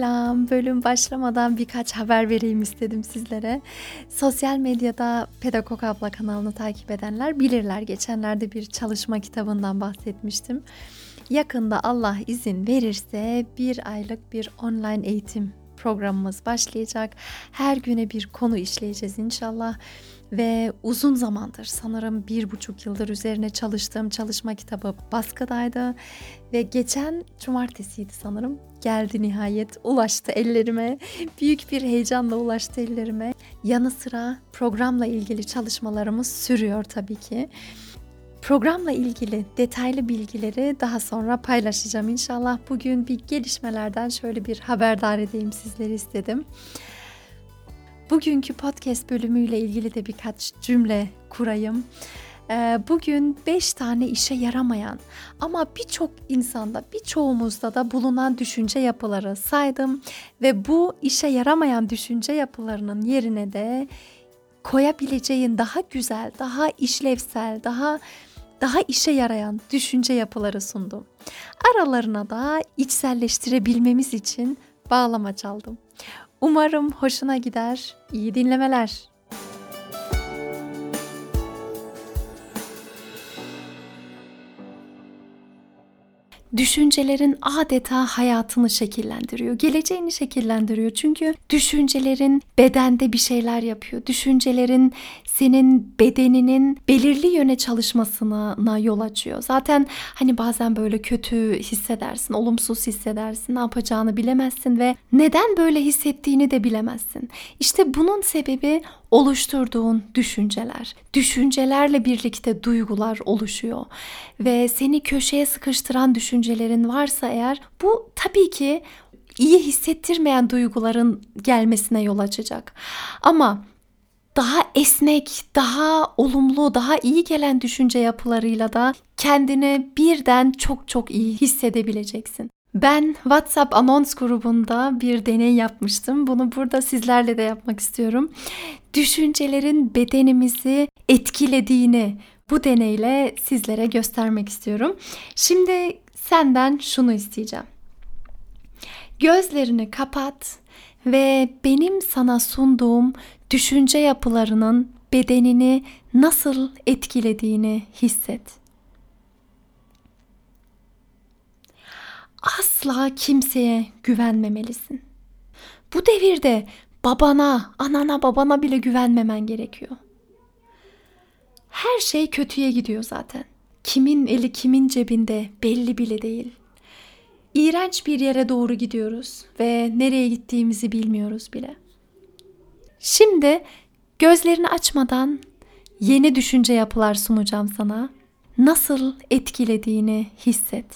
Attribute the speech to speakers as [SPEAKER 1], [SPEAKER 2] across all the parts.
[SPEAKER 1] Selam. Bölüm başlamadan birkaç haber vereyim istedim sizlere. Sosyal medyada Pedagog Abla kanalını takip edenler bilirler. Geçenlerde bir çalışma kitabından bahsetmiştim. Yakında Allah izin verirse bir aylık bir online eğitim programımız başlayacak. Her güne bir konu işleyeceğiz inşallah. Ve uzun zamandır sanırım bir buçuk yıldır üzerine çalıştığım çalışma kitabı baskıdaydı. Ve geçen cumartesiydi sanırım geldi nihayet ulaştı ellerime. Büyük bir heyecanla ulaştı ellerime. Yanı sıra programla ilgili çalışmalarımız sürüyor tabii ki. Programla ilgili detaylı bilgileri daha sonra paylaşacağım inşallah. Bugün bir gelişmelerden şöyle bir haberdar edeyim sizleri istedim. Bugünkü podcast bölümüyle ilgili de birkaç cümle kurayım. Ee, bugün 5 tane işe yaramayan ama birçok insanda, birçoğumuzda da bulunan düşünce yapıları saydım ve bu işe yaramayan düşünce yapılarının yerine de koyabileceğin daha güzel, daha işlevsel, daha daha işe yarayan düşünce yapıları sundum. Aralarına da içselleştirebilmemiz için bağlama çaldım. Umarım hoşuna gider. İyi dinlemeler. Düşüncelerin adeta hayatını şekillendiriyor, geleceğini şekillendiriyor. Çünkü düşüncelerin bedende bir şeyler yapıyor. Düşüncelerin senin bedeninin belirli yöne çalışmasına yol açıyor. Zaten hani bazen böyle kötü hissedersin, olumsuz hissedersin, ne yapacağını bilemezsin ve neden böyle hissettiğini de bilemezsin. İşte bunun sebebi oluşturduğun düşünceler. Düşüncelerle birlikte duygular oluşuyor ve seni köşeye sıkıştıran düşüncelerin varsa eğer bu tabii ki iyi hissettirmeyen duyguların gelmesine yol açacak. Ama daha esnek, daha olumlu, daha iyi gelen düşünce yapılarıyla da kendini birden çok çok iyi hissedebileceksin. Ben WhatsApp anons grubunda bir deney yapmıştım. Bunu burada sizlerle de yapmak istiyorum. Düşüncelerin bedenimizi etkilediğini bu deneyle sizlere göstermek istiyorum. Şimdi senden şunu isteyeceğim. Gözlerini kapat ve benim sana sunduğum düşünce yapılarının bedenini nasıl etkilediğini hisset. Asla kimseye güvenmemelisin. Bu devirde babana, anana, babana bile güvenmemen gerekiyor. Her şey kötüye gidiyor zaten. Kimin eli kimin cebinde belli bile değil. İğrenç bir yere doğru gidiyoruz ve nereye gittiğimizi bilmiyoruz bile. Şimdi gözlerini açmadan yeni düşünce yapılar sunacağım sana. Nasıl etkilediğini hisset.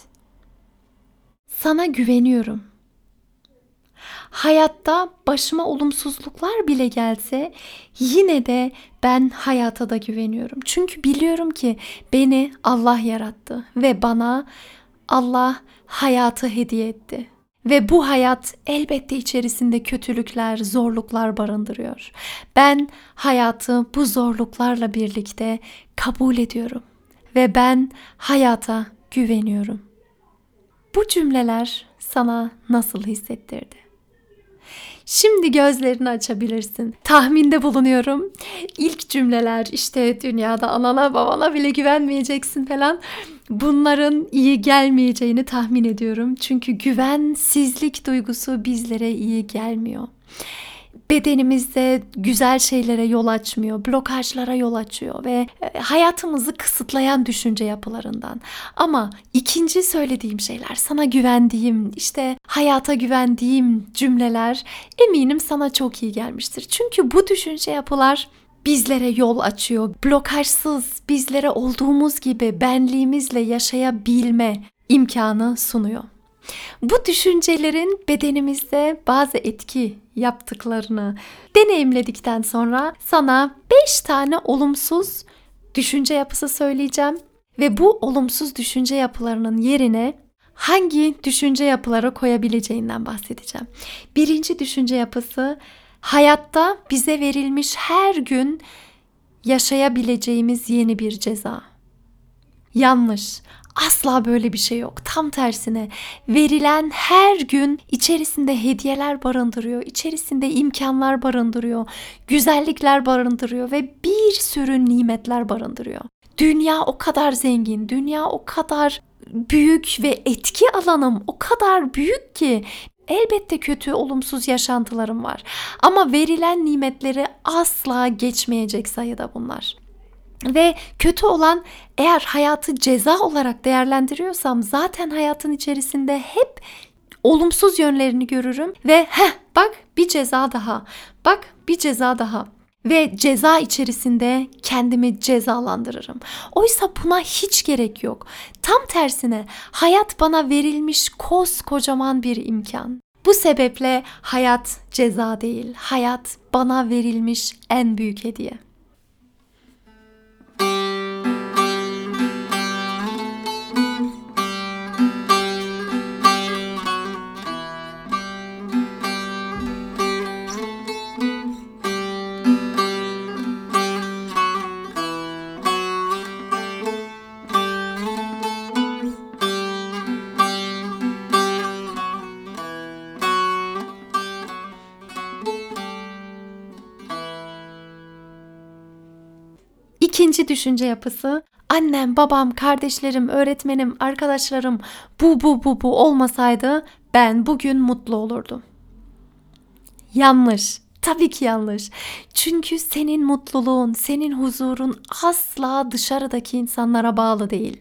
[SPEAKER 1] Sana güveniyorum. Hayatta başıma olumsuzluklar bile gelse yine de ben hayata da güveniyorum. Çünkü biliyorum ki beni Allah yarattı ve bana Allah hayatı hediye etti. Ve bu hayat elbette içerisinde kötülükler, zorluklar barındırıyor. Ben hayatı bu zorluklarla birlikte kabul ediyorum ve ben hayata güveniyorum. Bu cümleler sana nasıl hissettirdi? Şimdi gözlerini açabilirsin. Tahminde bulunuyorum. İlk cümleler işte dünyada anana babana bile güvenmeyeceksin falan. Bunların iyi gelmeyeceğini tahmin ediyorum. Çünkü güvensizlik duygusu bizlere iyi gelmiyor bedenimizde güzel şeylere yol açmıyor, blokajlara yol açıyor ve e, hayatımızı kısıtlayan düşünce yapılarından. Ama ikinci söylediğim şeyler, sana güvendiğim, işte hayata güvendiğim cümleler eminim sana çok iyi gelmiştir. Çünkü bu düşünce yapılar bizlere yol açıyor. Blokajsız bizlere olduğumuz gibi benliğimizle yaşayabilme imkanı sunuyor. Bu düşüncelerin bedenimizde bazı etki yaptıklarını deneyimledikten sonra sana 5 tane olumsuz düşünce yapısı söyleyeceğim ve bu olumsuz düşünce yapılarının yerine hangi düşünce yapıları koyabileceğinden bahsedeceğim. Birinci düşünce yapısı hayatta bize verilmiş her gün yaşayabileceğimiz yeni bir ceza. Yanlış. Asla böyle bir şey yok. Tam tersine verilen her gün içerisinde hediyeler barındırıyor, içerisinde imkanlar barındırıyor, güzellikler barındırıyor ve bir sürü nimetler barındırıyor. Dünya o kadar zengin, dünya o kadar büyük ve etki alanım o kadar büyük ki elbette kötü, olumsuz yaşantılarım var. Ama verilen nimetleri asla geçmeyecek sayıda bunlar. Ve kötü olan eğer hayatı ceza olarak değerlendiriyorsam zaten hayatın içerisinde hep olumsuz yönlerini görürüm ve heh bak bir ceza daha. Bak bir ceza daha ve ceza içerisinde kendimi cezalandırırım. Oysa buna hiç gerek yok. Tam tersine hayat bana verilmiş koskocaman bir imkan. Bu sebeple hayat ceza değil, hayat bana verilmiş en büyük hediye. İkinci düşünce yapısı annem, babam, kardeşlerim, öğretmenim, arkadaşlarım bu bu bu bu olmasaydı ben bugün mutlu olurdum. Yanlış. Tabii ki yanlış. Çünkü senin mutluluğun, senin huzurun asla dışarıdaki insanlara bağlı değil.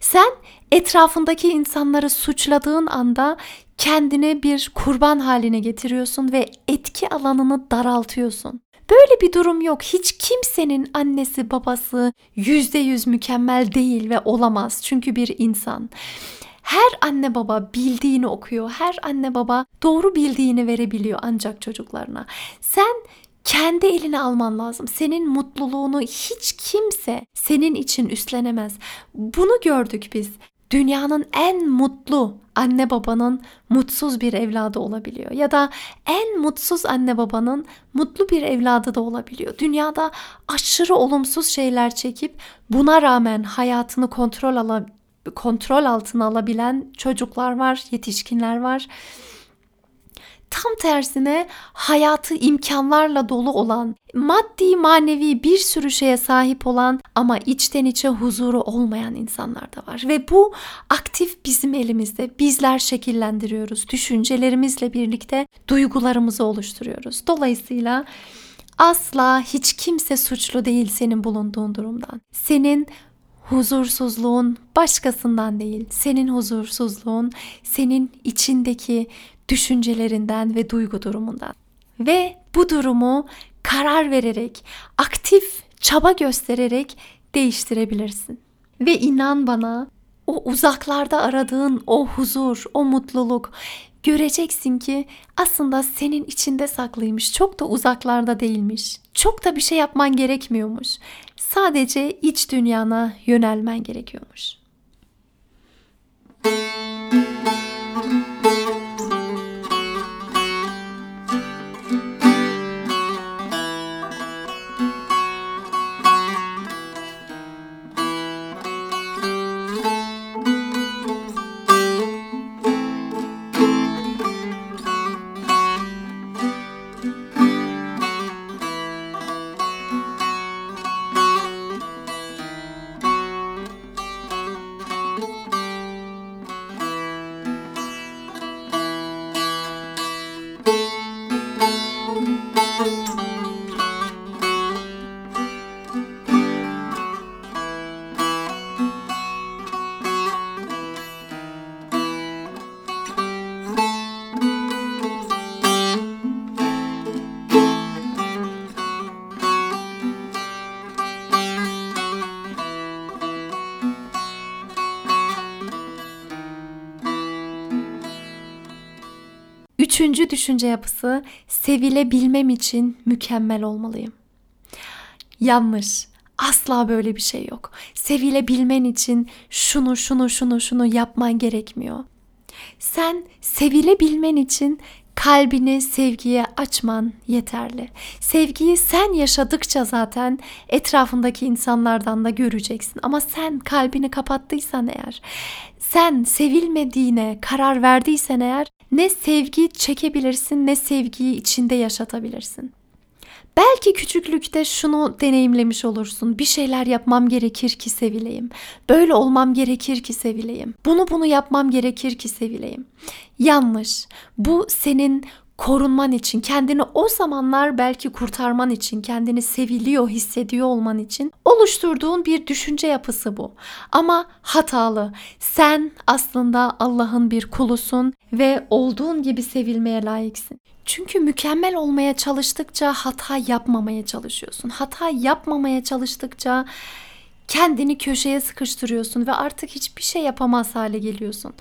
[SPEAKER 1] Sen etrafındaki insanları suçladığın anda kendine bir kurban haline getiriyorsun ve etki alanını daraltıyorsun. Böyle bir durum yok. Hiç kimsenin annesi babası yüzde yüz mükemmel değil ve olamaz. Çünkü bir insan. Her anne baba bildiğini okuyor. Her anne baba doğru bildiğini verebiliyor ancak çocuklarına. Sen kendi eline alman lazım. Senin mutluluğunu hiç kimse senin için üstlenemez. Bunu gördük biz dünyanın en mutlu anne babanın mutsuz bir evladı olabiliyor ya da en mutsuz anne babanın mutlu bir evladı da olabiliyor. Dünyada aşırı olumsuz şeyler çekip buna rağmen hayatını kontrol ala, kontrol altına alabilen çocuklar var, yetişkinler var. Tam tersine hayatı imkanlarla dolu olan, maddi manevi bir sürü şeye sahip olan ama içten içe huzuru olmayan insanlar da var. Ve bu aktif bizim elimizde. Bizler şekillendiriyoruz. Düşüncelerimizle birlikte duygularımızı oluşturuyoruz. Dolayısıyla asla hiç kimse suçlu değil senin bulunduğun durumdan. Senin huzursuzluğun başkasından değil, senin huzursuzluğun senin içindeki düşüncelerinden ve duygu durumundan. Ve bu durumu karar vererek, aktif çaba göstererek değiştirebilirsin. Ve inan bana o uzaklarda aradığın o huzur, o mutluluk göreceksin ki aslında senin içinde saklıymış. Çok da uzaklarda değilmiş. Çok da bir şey yapman gerekmiyormuş. Sadece iç dünyana yönelmen gerekiyormuş. Üçüncü düşünce yapısı sevilebilmem için mükemmel olmalıyım. Yanlış. Asla böyle bir şey yok. Sevilebilmen için şunu şunu şunu şunu yapman gerekmiyor. Sen sevilebilmen için kalbini sevgiye açman yeterli. Sevgiyi sen yaşadıkça zaten etrafındaki insanlardan da göreceksin. Ama sen kalbini kapattıysan eğer, sen sevilmediğine karar verdiysen eğer ne sevgi çekebilirsin ne sevgiyi içinde yaşatabilirsin. Belki küçüklükte şunu deneyimlemiş olursun. Bir şeyler yapmam gerekir ki sevileyim. Böyle olmam gerekir ki sevileyim. Bunu bunu yapmam gerekir ki sevileyim. Yanlış. Bu senin korunman için, kendini o zamanlar belki kurtarman için, kendini seviliyor, hissediyor olman için oluşturduğun bir düşünce yapısı bu. Ama hatalı. Sen aslında Allah'ın bir kulusun ve olduğun gibi sevilmeye layıksın. Çünkü mükemmel olmaya çalıştıkça hata yapmamaya çalışıyorsun. Hata yapmamaya çalıştıkça kendini köşeye sıkıştırıyorsun ve artık hiçbir şey yapamaz hale geliyorsun.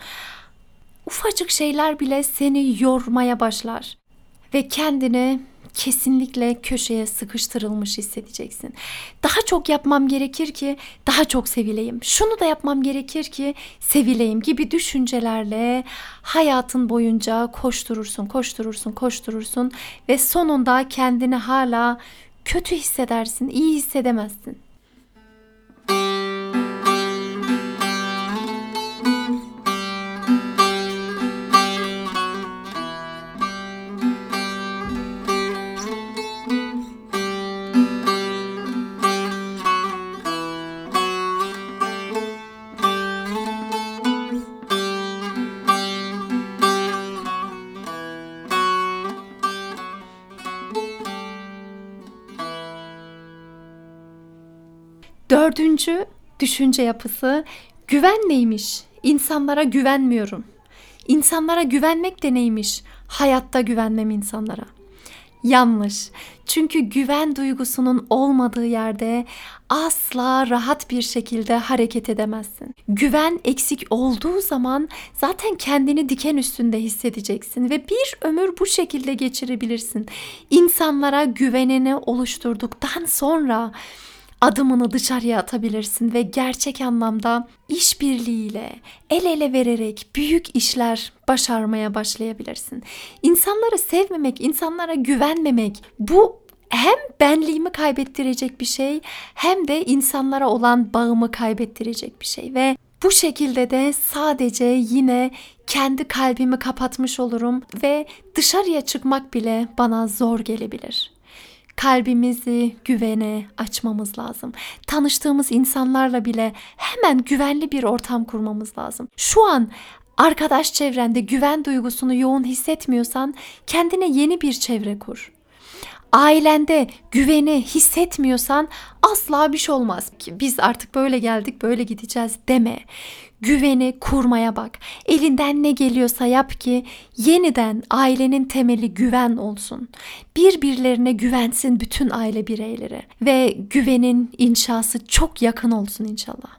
[SPEAKER 1] Ufacık şeyler bile seni yormaya başlar ve kendini kesinlikle köşeye sıkıştırılmış hissedeceksin. Daha çok yapmam gerekir ki daha çok sevileyim. Şunu da yapmam gerekir ki sevileyim gibi düşüncelerle hayatın boyunca koşturursun, koşturursun, koşturursun ve sonunda kendini hala kötü hissedersin, iyi hissedemezsin. Dördüncü düşünce yapısı güven neymiş? İnsanlara güvenmiyorum. İnsanlara güvenmek de neymiş? Hayatta güvenmem insanlara. Yanlış. Çünkü güven duygusunun olmadığı yerde asla rahat bir şekilde hareket edemezsin. Güven eksik olduğu zaman zaten kendini diken üstünde hissedeceksin ve bir ömür bu şekilde geçirebilirsin. İnsanlara güvenini oluşturduktan sonra adımını dışarıya atabilirsin ve gerçek anlamda işbirliğiyle, el ele vererek büyük işler başarmaya başlayabilirsin. İnsanları sevmemek, insanlara güvenmemek bu hem benliğimi kaybettirecek bir şey hem de insanlara olan bağımı kaybettirecek bir şey ve bu şekilde de sadece yine kendi kalbimi kapatmış olurum ve dışarıya çıkmak bile bana zor gelebilir kalbimizi güvene açmamız lazım. Tanıştığımız insanlarla bile hemen güvenli bir ortam kurmamız lazım. Şu an arkadaş çevrende güven duygusunu yoğun hissetmiyorsan kendine yeni bir çevre kur. Ailende güveni hissetmiyorsan asla bir şey olmaz. Biz artık böyle geldik, böyle gideceğiz deme güveni kurmaya bak. Elinden ne geliyorsa yap ki yeniden ailenin temeli güven olsun. Birbirlerine güvensin bütün aile bireyleri ve güvenin inşası çok yakın olsun inşallah.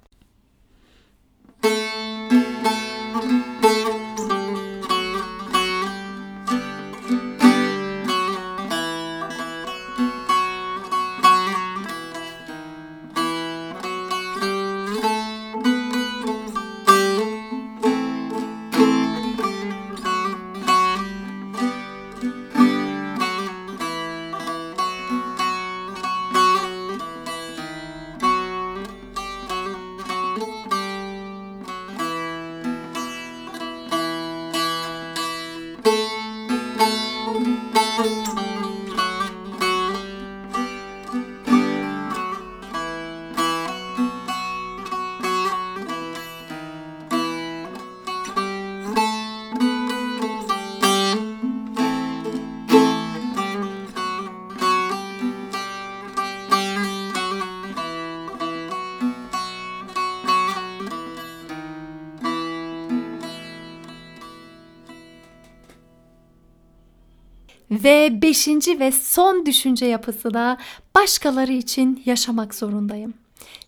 [SPEAKER 1] Ve beşinci ve son düşünce yapısı da başkaları için yaşamak zorundayım.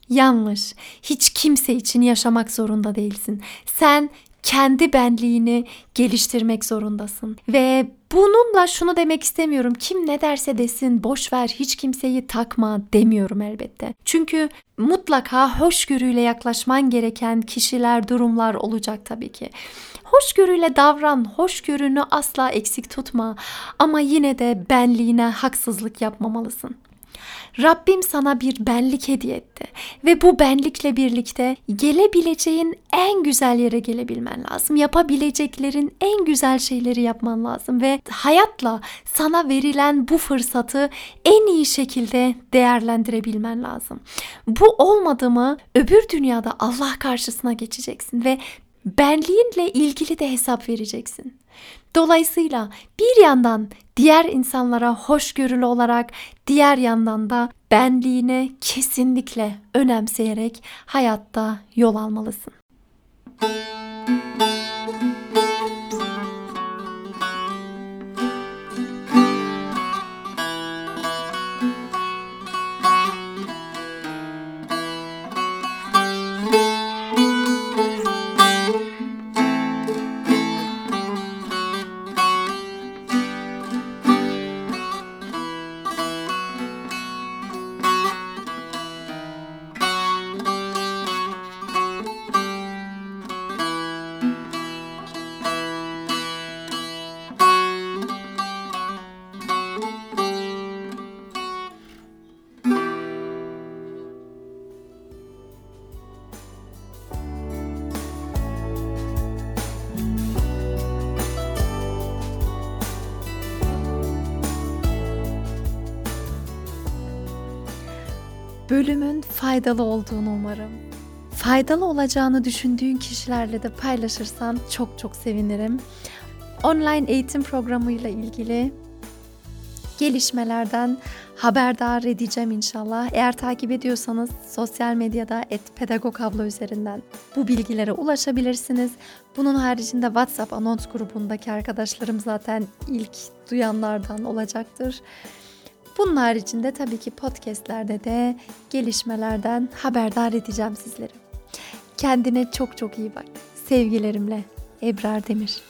[SPEAKER 1] Yanlış. Hiç kimse için yaşamak zorunda değilsin. Sen kendi benliğini geliştirmek zorundasın. Ve bununla şunu demek istemiyorum. Kim ne derse desin, boş ver, hiç kimseyi takma demiyorum elbette. Çünkü mutlaka hoşgörüyle yaklaşman gereken kişiler, durumlar olacak tabii ki. Hoşgörüyle davran, hoşgörünü asla eksik tutma ama yine de benliğine haksızlık yapmamalısın. Rabbim sana bir benlik hediye etti ve bu benlikle birlikte gelebileceğin en güzel yere gelebilmen lazım. Yapabileceklerin en güzel şeyleri yapman lazım ve hayatla sana verilen bu fırsatı en iyi şekilde değerlendirebilmen lazım. Bu olmadı mı öbür dünyada Allah karşısına geçeceksin ve benliğinle ilgili de hesap vereceksin. Dolayısıyla bir yandan diğer insanlara hoşgörülü olarak diğer yandan da benliğine kesinlikle önemseyerek hayatta yol almalısın. Bölümün faydalı olduğunu umarım. Faydalı olacağını düşündüğün kişilerle de paylaşırsan çok çok sevinirim. Online eğitim programıyla ilgili gelişmelerden haberdar edeceğim inşallah. Eğer takip ediyorsanız sosyal medyada @pedagogabla üzerinden bu bilgilere ulaşabilirsiniz. Bunun haricinde WhatsApp anons grubundaki arkadaşlarım zaten ilk duyanlardan olacaktır. Bunun haricinde tabii ki podcastlerde de gelişmelerden haberdar edeceğim sizleri. Kendine çok çok iyi bak. Sevgilerimle Ebrar Demir.